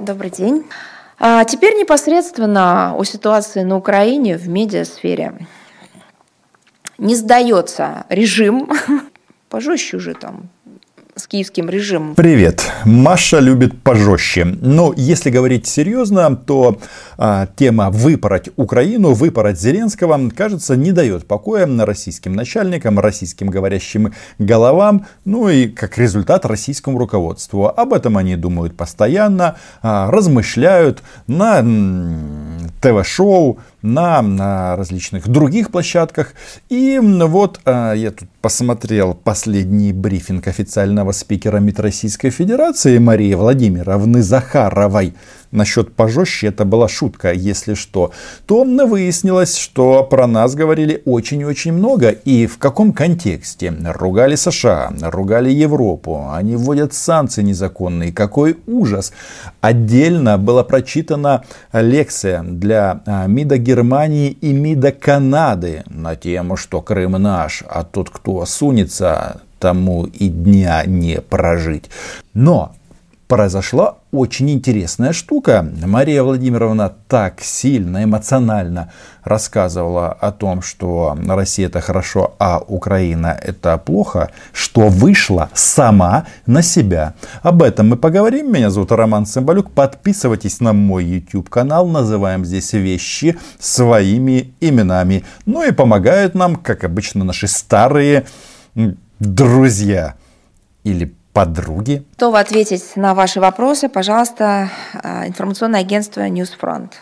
Добрый день. А теперь непосредственно о ситуации на Украине в медиасфере. Не сдается режим, пожестче уже там с киевским режимом. Привет. Маша любит пожестче. Но если говорить серьезно, то а, тема выпороть Украину, выпороть Зеленского, кажется, не дает покоя российским начальникам, российским говорящим головам, ну и как результат российскому руководству. Об этом они думают постоянно, а, размышляют на ТВ-шоу, на, на различных других площадках. И вот а, я тут посмотрел последний брифинг официального спикера МИД Российской Федерации Марии Владимировны Захаровой насчет пожестче, это была шутка, если что, то выяснилось, что про нас говорили очень-очень много. И в каком контексте? Ругали США, ругали Европу, они вводят санкции незаконные. Какой ужас! Отдельно была прочитана лекция для а, МИДа Германии и МИДа Канады на тему, что Крым наш, а тот, кто сунется, тому и дня не прожить. Но произошла очень интересная штука. Мария Владимировна так сильно, эмоционально рассказывала о том, что Россия это хорошо, а Украина это плохо, что вышла сама на себя. Об этом мы поговорим. Меня зовут Роман Цымбалюк. Подписывайтесь на мой YouTube канал. Называем здесь вещи своими именами. Ну и помогают нам, как обычно, наши старые друзья или подруги. Готова ответить на ваши вопросы, пожалуйста, а, информационное агентство Newsfront.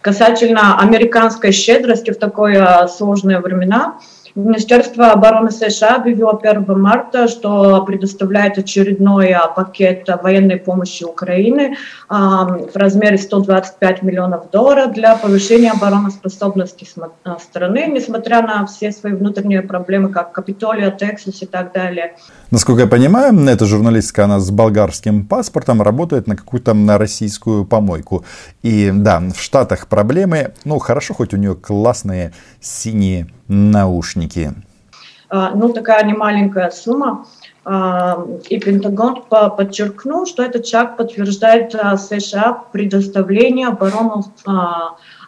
Касательно американской щедрости в такое сложные времена, Министерство обороны США объявило 1 марта, что предоставляет очередной а, пакет военной помощи Украины в размере 125 миллионов долларов для повышения обороноспособности а, страны, несмотря на все свои внутренние проблемы, как Капитолия, Тексас и так далее. Насколько я понимаю, эта журналистка, она с болгарским паспортом работает на какую-то на российскую помойку. И да, в Штатах проблемы, ну хорошо, хоть у нее классные синие наушники? А, ну, такая немаленькая сумма. А, и Пентагон подчеркнул, что этот шаг подтверждает а, США предоставление оборону,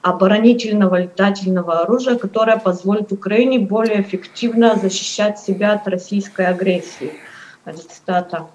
оборонительного летательного оружия, которое позволит Украине более эффективно защищать себя от российской агрессии. Это цитата.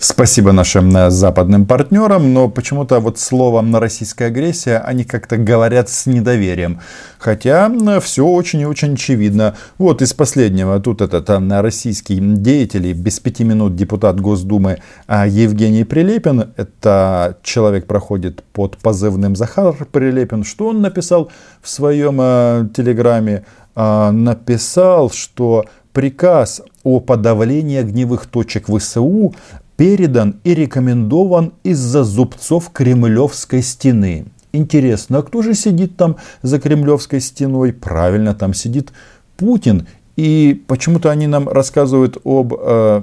Спасибо нашим э, западным партнерам, но почему-то вот словом на российская агрессия они как-то говорят с недоверием. Хотя все очень и очень очевидно. Вот из последнего, тут этот э, российский деятель, без пяти минут депутат Госдумы Евгений Прилепин, это человек проходит под позывным Захар Прилепин, что он написал в своем э, телеграме? Написал, что приказ о подавлении огневых точек ВСУ передан и рекомендован из-за зубцов Кремлевской стены. Интересно, а кто же сидит там за Кремлевской стеной? Правильно, там сидит Путин. И почему-то они нам рассказывают об э,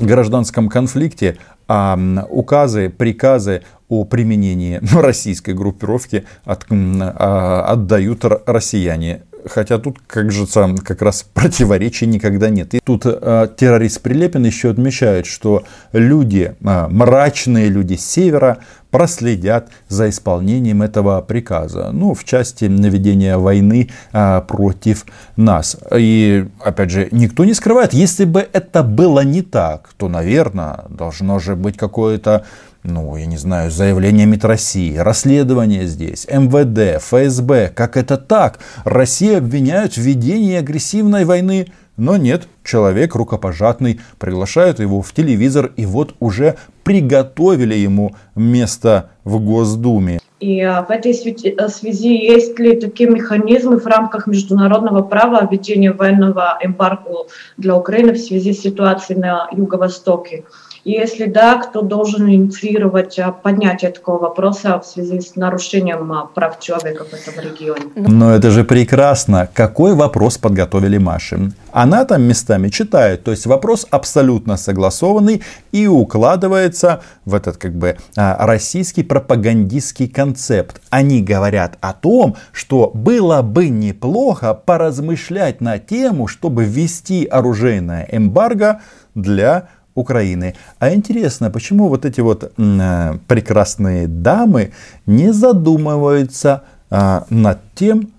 гражданском конфликте, а указы, приказы о применении российской группировки от, а, отдают россияне. Хотя тут, как же, как раз противоречий никогда нет. И тут э, террорист Прилепин еще отмечает, что люди, э, мрачные люди с севера, проследят за исполнением этого приказа. Ну, в части наведения войны э, против нас. И, опять же, никто не скрывает, если бы это было не так, то, наверное, должно же быть какое-то ну, я не знаю, заявление МИД России, расследование здесь, МВД, ФСБ. Как это так? Россию обвиняют в ведении агрессивной войны. Но нет, человек рукопожатный, приглашают его в телевизор, и вот уже приготовили ему место в Госдуме. И а, в этой э, связи есть ли такие механизмы в рамках международного права о введении военного эмбарго для Украины в связи с ситуацией на Юго-Востоке? Если да, кто должен инициировать а, поднятие такого вопроса в связи с нарушением а, прав человека в этом регионе? Но это же прекрасно. Какой вопрос подготовили Маши? Она там местами читает. То есть вопрос абсолютно согласованный и укладывается в этот как бы а, российский пропагандистский концепт. Они говорят о том, что было бы неплохо поразмышлять на тему, чтобы ввести оружейное эмбарго для Украины. А интересно, почему вот эти вот э, прекрасные дамы не задумываются э, над тем,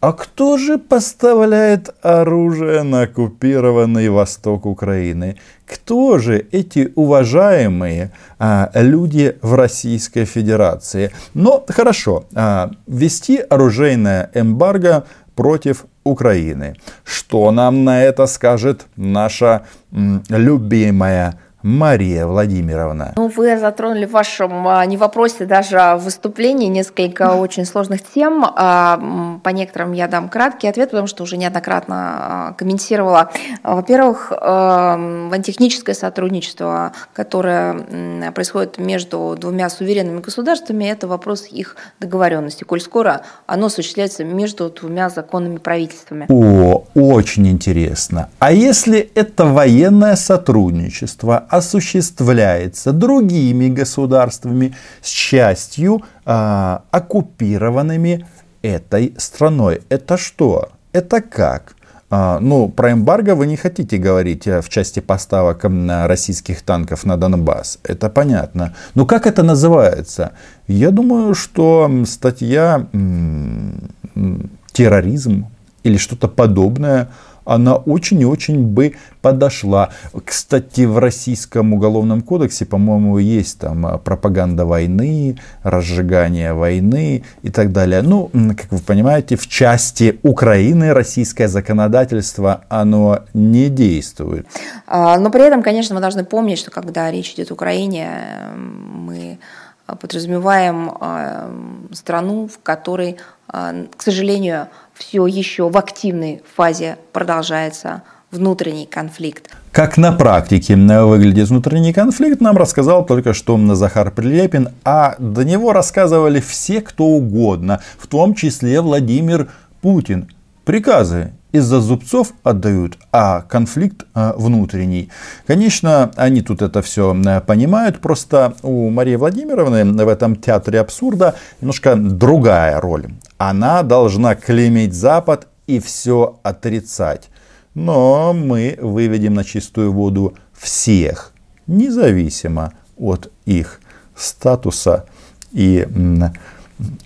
а кто же поставляет оружие на оккупированный восток Украины? Кто же эти уважаемые а, люди в Российской Федерации? Но хорошо, а, ввести оружейное эмбарго против Украины. Что нам на это скажет наша любимая Мария Владимировна. Ну, вы затронули в вашем а, не вопросе, даже а в выступлении несколько очень сложных тем. А, по некоторым я дам краткий ответ, потому что уже неоднократно комментировала. Во-первых, техническое сотрудничество, которое происходит между двумя суверенными государствами, это вопрос их договоренности. Коль скоро оно осуществляется между двумя законными правительствами. О, очень интересно. А если это военное сотрудничество, осуществляется другими государствами с частью э, оккупированными этой страной. Это что? Это как? А, ну, про эмбарго вы не хотите говорить э, в части поставок российских танков на Донбасс. Это понятно. Но как это называется? Я думаю, что статья терроризм или что-то подобное она очень и очень бы подошла. Кстати, в Российском уголовном кодексе, по-моему, есть там а, пропаганда войны, разжигание войны и так далее. Ну, как вы понимаете, в части Украины российское законодательство, оно не действует. А, но при этом, конечно, мы должны помнить, что когда речь идет о Украине, мы подразумеваем а, страну, в которой, к сожалению, все еще в активной фазе продолжается внутренний конфликт. Как на практике выглядит внутренний конфликт, нам рассказал только что Захар Прилепин, а до него рассказывали все, кто угодно, в том числе Владимир Путин. Приказы из-за зубцов отдают, а конфликт а, внутренний. Конечно, они тут это все понимают, просто у Марии Владимировны в этом театре абсурда немножко другая роль. Она должна клеймить Запад и все отрицать. Но мы выведем на чистую воду всех, независимо от их статуса и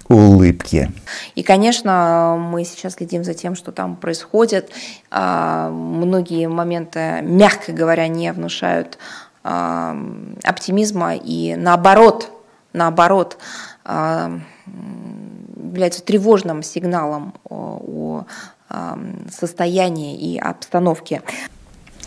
улыбки. И, конечно, мы сейчас следим за тем, что там происходит. А, многие моменты, мягко говоря, не внушают а, оптимизма и наоборот, наоборот, а, является тревожным сигналом о, о состоянии и обстановке.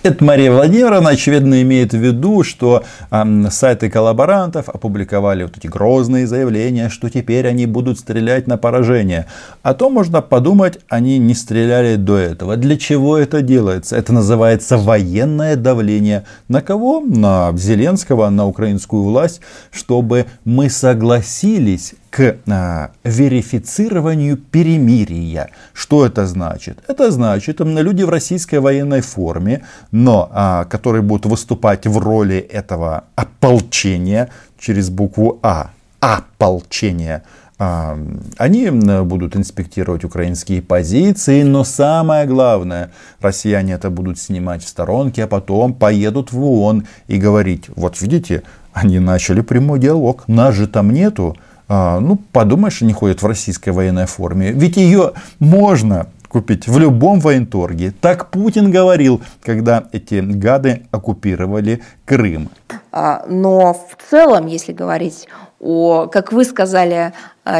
Это Мария Владимировна, очевидно, имеет в виду, что э, сайты коллаборантов опубликовали вот эти грозные заявления, что теперь они будут стрелять на поражение. А то можно подумать, они не стреляли до этого. Для чего это делается? Это называется военное давление. На кого? На Зеленского, на украинскую власть, чтобы мы согласились к а, верифицированию перемирия. Что это значит? Это значит, люди в российской военной форме, но а, которые будут выступать в роли этого ополчения через букву А, ополчение, а, они будут инспектировать украинские позиции, но самое главное, россияне это будут снимать в сторонке, а потом поедут в ООН и говорить, вот видите, они начали прямой диалог, нас же там нету, ну, подумаешь, они ходят в российской военной форме. Ведь ее можно купить в любом военторге. Так Путин говорил, когда эти гады оккупировали Крым. А, но в целом, если говорить о, как вы сказали,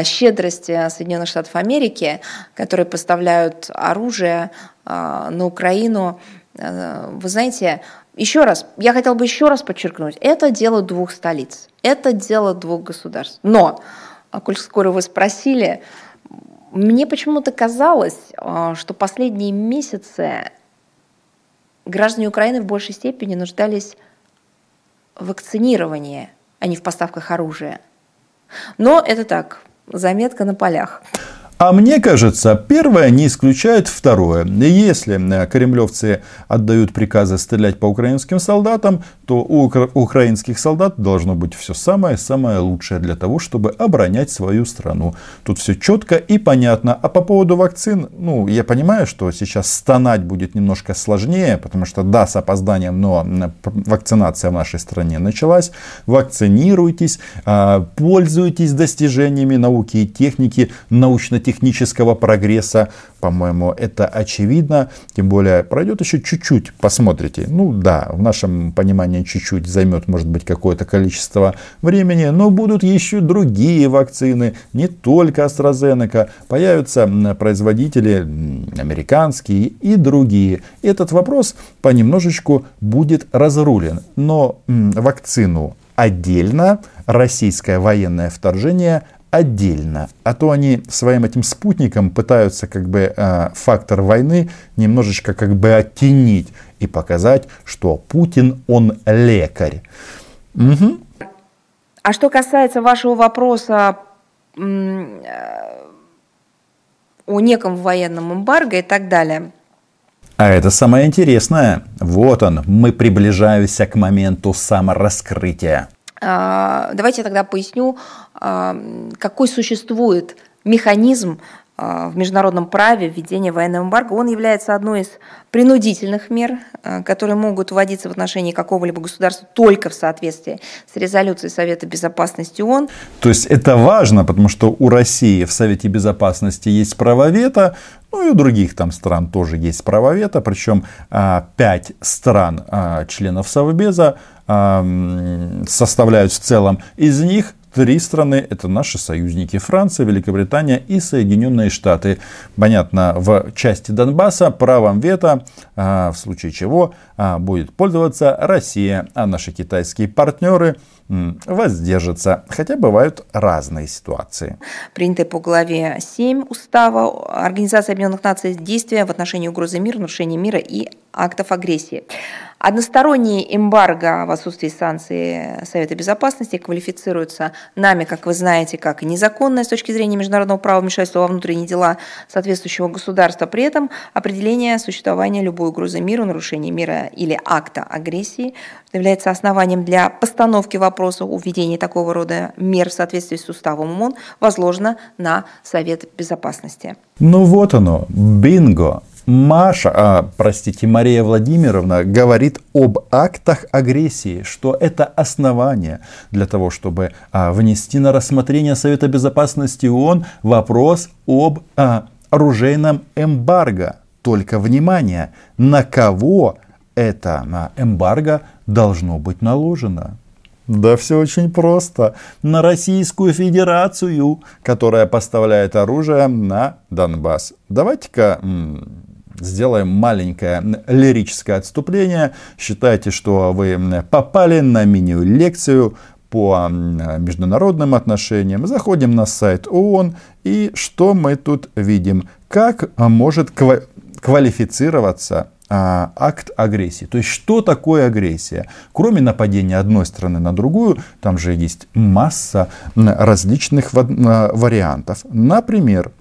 щедрости Соединенных Штатов Америки, которые поставляют оружие а, на Украину, вы знаете, еще раз, я хотел бы еще раз подчеркнуть, это дело двух столиц, это дело двух государств. Но, а коль скоро вы спросили, мне почему-то казалось, а, что последние месяцы граждане Украины в большей степени нуждались в вакцинировании, а не в поставках оружия. Но это так, заметка на полях. А мне кажется, первое не исключает второе. Если э, кремлевцы отдают приказы стрелять по украинским солдатам, то у украинских солдат должно быть все самое-самое лучшее для того, чтобы оборонять свою страну. Тут все четко и понятно. А по поводу вакцин, ну, я понимаю, что сейчас стонать будет немножко сложнее, потому что, да, с опозданием, но вакцинация в нашей стране началась. Вакцинируйтесь, а, пользуйтесь достижениями науки и техники, научно технического прогресса. По-моему, это очевидно. Тем более, пройдет еще чуть-чуть, посмотрите. Ну да, в нашем понимании чуть-чуть займет, может быть, какое-то количество времени, но будут еще другие вакцины, не только AstraZeneca. Появятся производители американские и другие. Этот вопрос понемножечку будет разрулен. Но вакцину отдельно, российское военное вторжение отдельно. А то они своим этим спутником пытаются как бы э, фактор войны немножечко как бы оттенить и показать, что Путин он лекарь. Угу. А что касается вашего вопроса э, о неком военном эмбарго и так далее. А это самое интересное. Вот он, мы приближаемся к моменту самораскрытия. А, давайте я тогда поясню, а, какой существует механизм в международном праве введения военного эмбарго. Он является одной из принудительных мер, которые могут вводиться в отношении какого-либо государства только в соответствии с резолюцией Совета Безопасности ООН. То есть это важно, потому что у России в Совете Безопасности есть право вето, ну и у других там стран тоже есть право вето, причем пять стран членов Совбеза составляют в целом. Из них три страны – это наши союзники. Франция, Великобритания и Соединенные Штаты. Понятно, в части Донбасса правом вето, а, в случае чего, а, будет пользоваться Россия, а наши китайские партнеры воздержатся. Хотя бывают разные ситуации. Принятые по главе 7 Устава Организации Объединенных Наций действия в отношении угрозы мира, нарушения мира и актов агрессии. Односторонние эмбарго в отсутствии санкций Совета Безопасности квалифицируются нами, как вы знаете, как незаконное с точки зрения международного права вмешательства во внутренние дела соответствующего государства. При этом определение существования любой угрозы миру, нарушения мира или акта агрессии является основанием для постановки вопроса о введении такого рода мер в соответствии с уставом ООН возложено на Совет Безопасности. Ну вот оно, бинго. Маша, а, простите, Мария Владимировна говорит об актах агрессии, что это основание для того, чтобы а, внести на рассмотрение Совета Безопасности ООН вопрос об а, оружейном эмбарго. Только внимание, на кого это эмбарго должно быть наложено? Да все очень просто. На Российскую Федерацию, которая поставляет оружие на Донбасс. Давайте-ка сделаем маленькое лирическое отступление. Считайте, что вы попали на мини-лекцию по международным отношениям. Заходим на сайт ООН и что мы тут видим? Как может квалифицироваться а, акт агрессии. То есть, что такое агрессия? Кроме нападения одной страны на другую, там же есть масса различных вариантов. Например,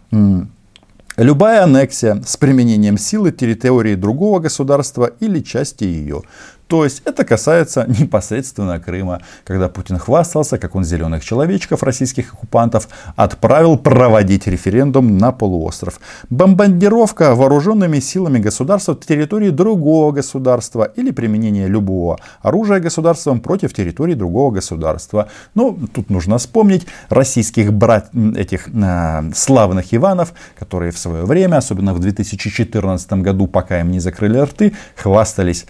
Любая аннексия с применением силы территории другого государства или части ее. То есть это касается непосредственно Крыма, когда Путин хвастался, как он зеленых человечков, российских оккупантов, отправил проводить референдум на полуостров. Бомбардировка вооруженными силами государства территории другого государства или применение любого оружия государством против территории другого государства. Ну, тут нужно вспомнить российских брат, этих э, славных Иванов, которые в свое время, особенно в 2014 году, пока им не закрыли рты, хвастались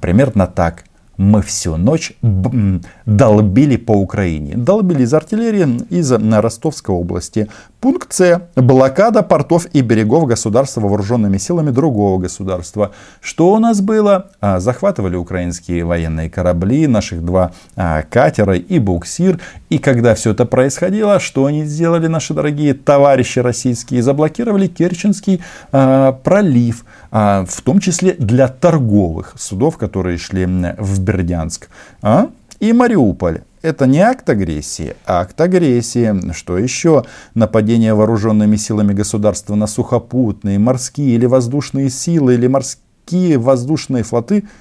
примерно так мы всю ночь долбили по Украине. Долбили из артиллерии из Ростовской области. Пункт С. Блокада портов и берегов государства вооруженными силами другого государства. Что у нас было? А, захватывали украинские военные корабли, наших два а, катера и буксир. И когда все это происходило, что они сделали, наши дорогие товарищи российские? Заблокировали Керченский а, пролив, в том числе для торговых судов, которые шли в Бердянск. А? И Мариуполь. это не акт агрессии, а акт агрессии. Что еще? Нападение вооруженными силами государства на сухопутные, морские или воздушные силы, или морские воздушные флоты –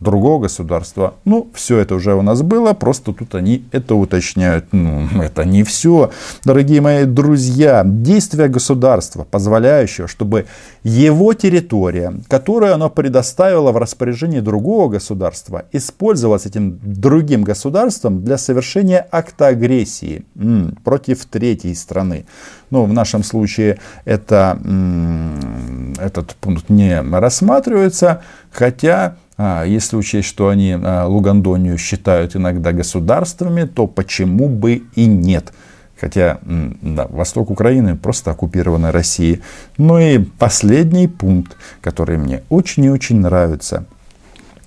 другого государства. Ну, все это уже у нас было, просто тут они это уточняют. Ну, это не все. Дорогие мои друзья, действия государства, позволяющего, чтобы его территория, которую оно предоставило в распоряжение другого государства, использовалась этим другим государством для совершения акта агрессии м, против третьей страны. Ну, в нашем случае это, м, этот пункт не рассматривается, хотя если учесть, что они а, Лугандонию считают иногда государствами, то почему бы и нет? Хотя да, восток Украины просто оккупирована Россией. Ну и последний пункт, который мне очень и очень нравится.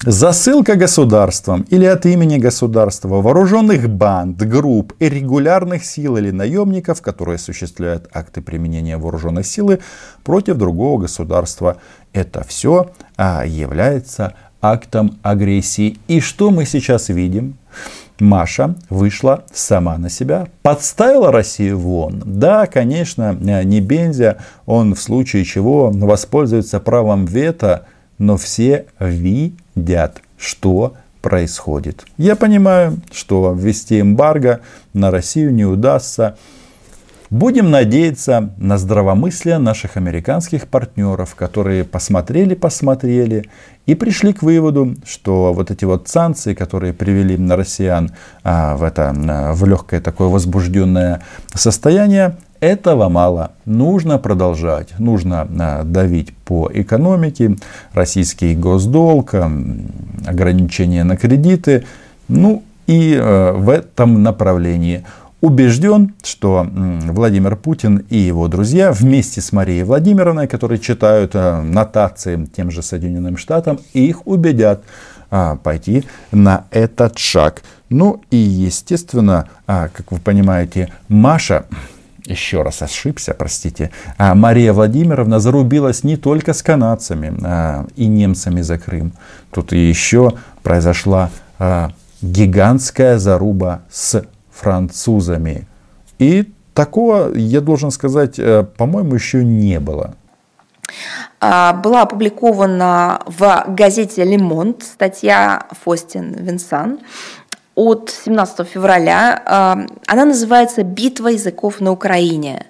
Засылка государством или от имени государства вооруженных банд, групп и регулярных сил или наемников, которые осуществляют акты применения вооруженной силы против другого государства. Это все а, является актом агрессии. И что мы сейчас видим? Маша вышла сама на себя, подставила Россию вон. Да, конечно, не Бензя, он в случае чего воспользуется правом вето, но все видят, что происходит. Я понимаю, что ввести эмбарго на Россию не удастся. Будем надеяться на здравомыслие наших американских партнеров, которые посмотрели, посмотрели и пришли к выводу, что вот эти вот санкции, которые привели на россиян а, в, это, в легкое такое возбужденное состояние, этого мало. Нужно продолжать. Нужно а, давить по экономике, российский госдолг, а, ограничения на кредиты. Ну и а, в этом направлении убежден, что Владимир Путин и его друзья вместе с Марией Владимировной, которые читают э, нотации тем же Соединенным Штатам, их убедят а, пойти на этот шаг. Ну и, естественно, а, как вы понимаете, Маша еще раз ошибся, простите, а Мария Владимировна зарубилась не только с канадцами и немцами за Крым. Тут еще произошла гигантская заруба с французами. И такого, я должен сказать, э, по-моему, еще не было. А, была опубликована в газете «Лемонт» статья Фостин Винсан от 17 февраля. А, она называется «Битва языков на Украине»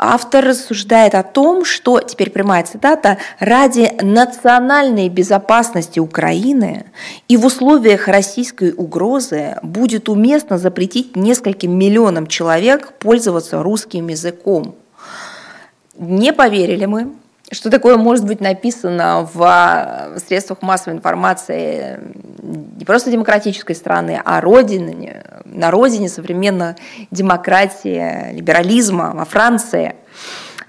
автор рассуждает о том, что, теперь прямая цитата, ради национальной безопасности Украины и в условиях российской угрозы будет уместно запретить нескольким миллионам человек пользоваться русским языком. Не поверили мы, что такое может быть написано в средствах массовой информации не просто демократической страны, а родине, на родине современной демократии, либерализма во Франции.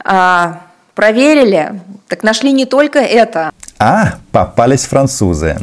А, проверили, так нашли не только это. А, попались французы.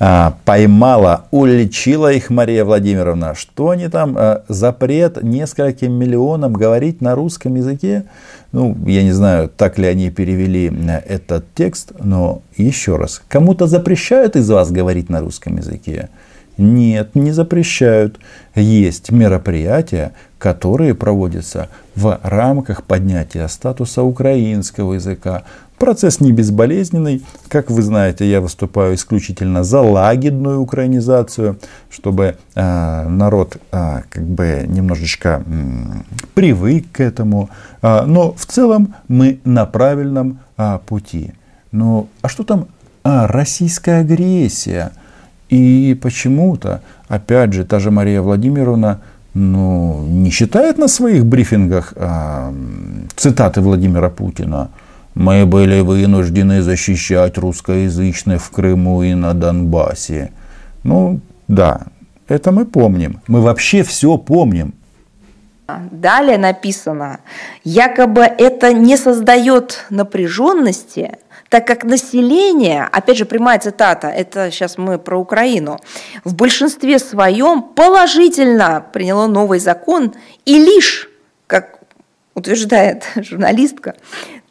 А, поймала, уличила их Мария Владимировна. Что они там? А, запрет нескольким миллионам говорить на русском языке? Ну, я не знаю, так ли они перевели э, этот текст, но еще раз. Кому-то запрещают из вас говорить на русском языке? Нет, не запрещают. Есть мероприятия, которые проводятся в рамках поднятия статуса украинского языка. Процесс не безболезненный. Как вы знаете, я выступаю исключительно за лагидную украинизацию, чтобы э, народ э, как бы немножечко э, привык к этому. Э, но в целом мы на правильном э, пути. Ну, а что там? А, российская агрессия – и почему-то, опять же, та же Мария Владимировна ну, не считает на своих брифингах а, цитаты Владимира Путина. Мы были вынуждены защищать русскоязычных в Крыму и на Донбассе. Ну, да, это мы помним. Мы вообще все помним. Далее написано, якобы это не создает напряженности, так как население, опять же прямая цитата, это сейчас мы про Украину, в большинстве своем положительно приняло новый закон и лишь, как утверждает журналистка,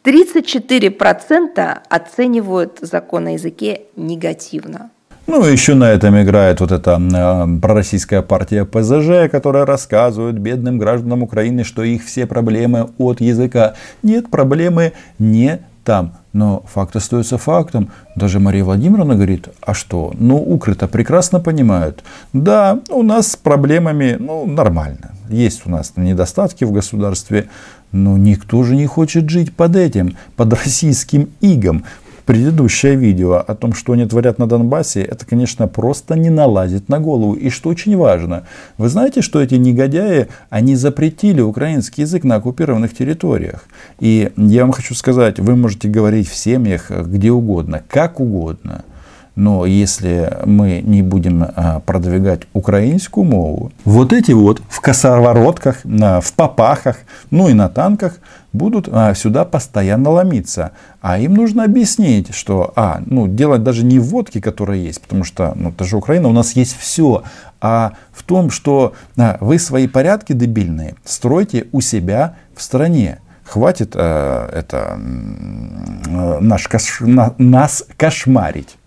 34% оценивают закон на языке негативно. Ну, еще на этом играет вот эта э, пророссийская партия ПЗЖ, которая рассказывает бедным гражданам Украины, что их все проблемы от языка. Нет, проблемы не там. Но факт остается фактом. Даже Мария Владимировна говорит, а что? Ну, укры-то прекрасно понимают. Да, у нас с проблемами, ну, нормально. Есть у нас недостатки в государстве, но никто же не хочет жить под этим, под российским игом предыдущее видео о том, что они творят на Донбассе, это, конечно, просто не налазит на голову. И что очень важно, вы знаете, что эти негодяи, они запретили украинский язык на оккупированных территориях. И я вам хочу сказать, вы можете говорить в семьях где угодно, как угодно – но если мы не будем а, продвигать украинскую мову, вот эти вот в косоворотках, в попахах, ну и на танках будут а, сюда постоянно ломиться. А им нужно объяснить, что, а, ну, делать даже не в водке, которая есть, потому что, ну, это же Украина, у нас есть все, а в том, что а, вы свои порядки дебильные стройте у себя в стране. Хватит э, это, э, наш кош, на, нас кошмарить.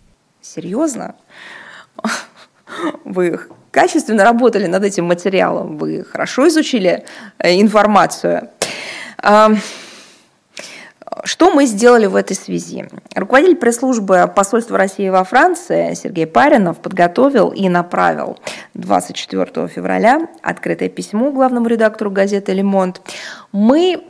Серьезно? Вы качественно работали над этим материалом, вы хорошо изучили э, информацию. Что мы сделали в этой связи? Руководитель пресс-службы посольства России во Франции Сергей Паринов подготовил и направил 24 февраля открытое письмо главному редактору газеты «Лемонт». Мы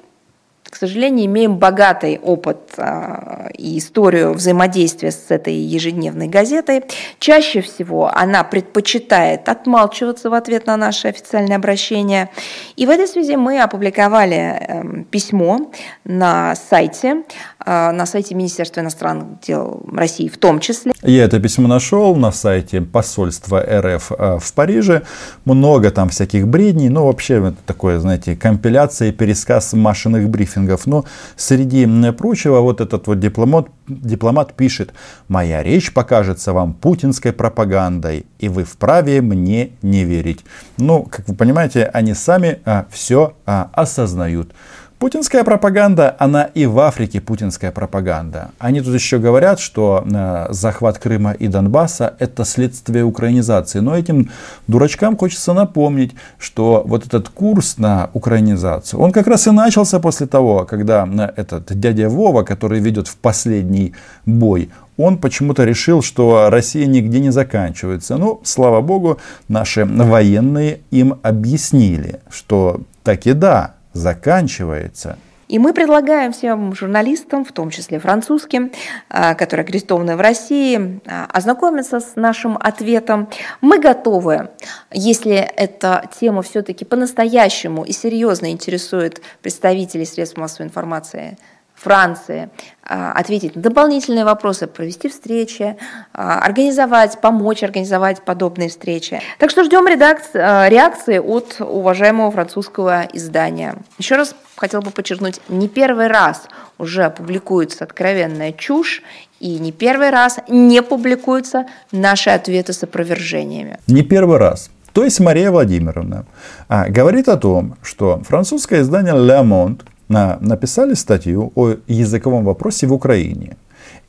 к сожалению, имеем богатый опыт а, и историю взаимодействия с этой ежедневной газетой. Чаще всего она предпочитает отмалчиваться в ответ на наши официальные обращения. И в этой связи мы опубликовали эм, письмо на сайте, а, на сайте Министерства иностранных дел России в том числе. Я это письмо нашел на сайте посольства РФ а, в Париже. Много там всяких бредней, но вообще это такое, знаете, компиляция и пересказ машинных брифингов. Но среди прочего вот этот вот дипломат, дипломат пишет, моя речь покажется вам путинской пропагандой, и вы вправе мне не верить. Ну, как вы понимаете, они сами а, все а, осознают. Путинская пропаганда, она и в Африке путинская пропаганда. Они тут еще говорят, что э, захват Крыма и Донбасса это следствие украинизации. Но этим дурачкам хочется напомнить, что вот этот курс на украинизацию, он как раз и начался после того, когда э, этот дядя Вова, который ведет в последний бой, он почему-то решил, что Россия нигде не заканчивается. Ну, слава богу, наши военные им объяснили, что таки да, заканчивается. И мы предлагаем всем журналистам, в том числе французским, а, которые аккредитованы в России, а, ознакомиться с нашим ответом. Мы готовы, если эта тема все-таки по-настоящему и серьезно интересует представителей средств массовой информации Франции, а, ответить на дополнительные вопросы, провести встречи, а, организовать, помочь организовать подобные встречи. Так что ждем а, реакции от уважаемого французского издания. Еще раз хотел бы подчеркнуть, не первый раз уже публикуется откровенная чушь, и не первый раз не публикуются наши ответы с опровержениями. Не первый раз. То есть Мария Владимировна говорит о том, что французское издание Le Monde написали статью о языковом вопросе в Украине.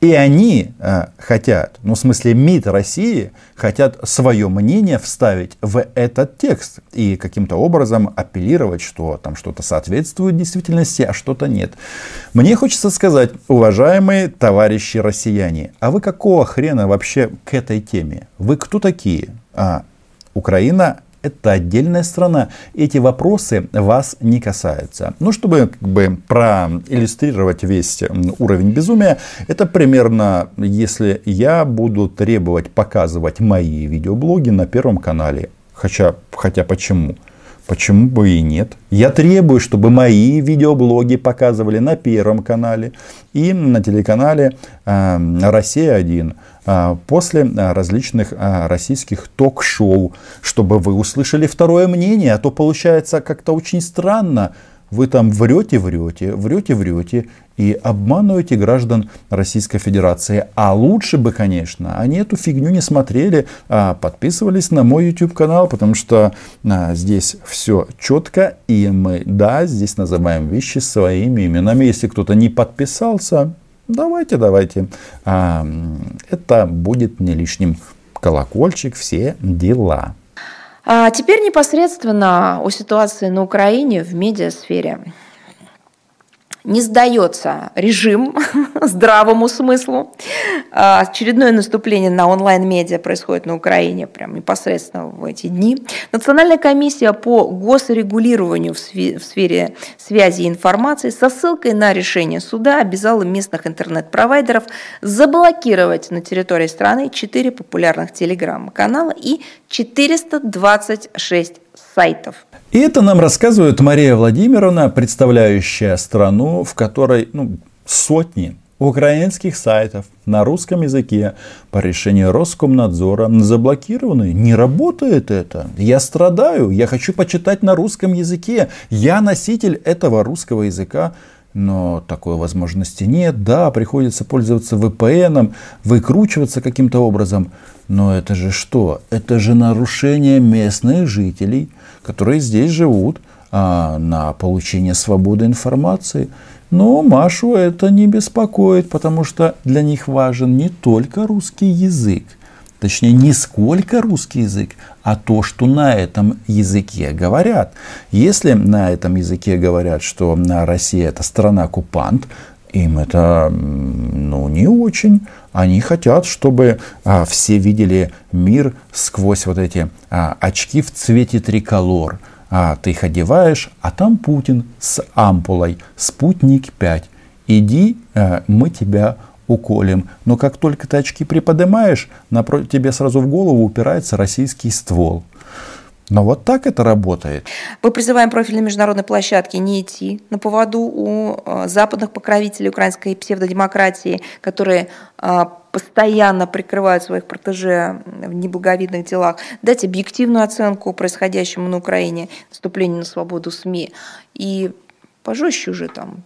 И они э, хотят, ну в смысле МИД России, хотят свое мнение вставить в этот текст и каким-то образом апеллировать, что там что-то соответствует действительности, а что-то нет. Мне хочется сказать, уважаемые товарищи россияне, а вы какого хрена вообще к этой теме? Вы кто такие? А, Украина это отдельная страна. Эти вопросы вас не касаются. Ну, чтобы как бы проиллюстрировать весь уровень безумия, это примерно, если я буду требовать показывать мои видеоблоги на Первом канале. Хотя, хотя почему? Почему бы и нет? Я требую, чтобы мои видеоблоги показывали на Первом канале и на телеканале э, «Россия-1» э, после э, различных российских ток-шоу, чтобы вы услышали второе мнение, а то получается как-то очень странно. Вы там врете, врете, врете, врете и обманываете граждан Российской Федерации. А лучше бы, конечно, они эту фигню не смотрели, а подписывались на мой YouTube канал, потому что а, здесь все четко, и мы, да, здесь называем вещи своими именами. Если кто-то не подписался, давайте, давайте. А, это будет не лишним. колокольчик, все дела. А теперь непосредственно о ситуации на Украине в медиасфере не сдается режим здравому смыслу. А, очередное наступление на онлайн-медиа происходит на Украине прям непосредственно в эти дни. Национальная комиссия по госрегулированию в сфере связи и информации со ссылкой на решение суда обязала местных интернет-провайдеров заблокировать на территории страны 4 популярных телеграм-канала и 426 сайтов. И это нам рассказывает Мария Владимировна, представляющая страну, в которой ну, сотни украинских сайтов на русском языке по решению Роскомнадзора заблокированы. Не работает это. Я страдаю. Я хочу почитать на русском языке. Я носитель этого русского языка. Но такой возможности нет. Да, приходится пользоваться VPN, выкручиваться каким-то образом. Но это же что? Это же нарушение местных жителей, которые здесь живут, а, на получение свободы информации. Но Машу это не беспокоит, потому что для них важен не только русский язык, точнее не сколько русский язык, а то, что на этом языке говорят. Если на этом языке говорят, что Россия это страна-оккупант, им это ну, не очень. Они хотят, чтобы а, все видели мир сквозь вот эти а, очки в цвете триколор. А ты их одеваешь, а там Путин с ампулой, спутник 5. Иди, а, мы тебя уколем. Но как только ты очки приподнимаешь, напротив тебе сразу в голову упирается российский ствол. Но вот так это работает. Мы призываем профильные международные площадки не идти на поводу у э, западных покровителей украинской псевдодемократии, которые э, постоянно прикрывают своих протеже в неблаговидных делах, дать объективную оценку происходящему на Украине, наступлению на свободу СМИ. И пожестче уже там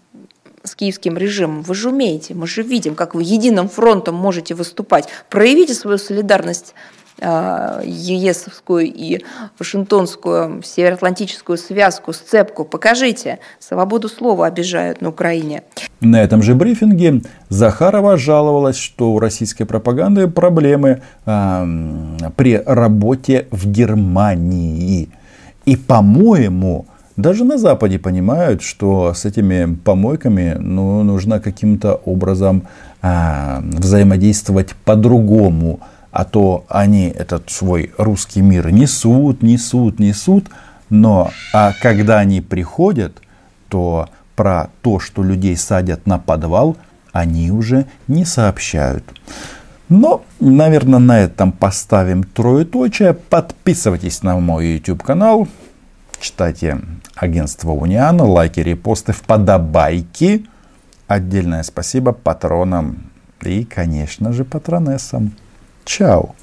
с киевским режимом. Вы же умеете, мы же видим, как вы единым фронтом можете выступать. Проявите свою солидарность ЕСовскую и Вашингтонскую североатлантическую связку, сцепку. Покажите. Свободу слова обижают на Украине. На этом же брифинге Захарова жаловалась, что у российской пропаганды проблемы э, при работе в Германии. И, по-моему, даже на Западе понимают, что с этими помойками ну, нужно каким-то образом э, взаимодействовать по-другому а то они этот свой русский мир несут, несут, несут, но а когда они приходят, то про то, что людей садят на подвал, они уже не сообщают. Но, наверное, на этом поставим троеточие. Подписывайтесь на мой YouTube канал, читайте агентство Униана, лайки, репосты, вподобайки. Отдельное спасибо патронам и, конечно же, патронессам. Tchau!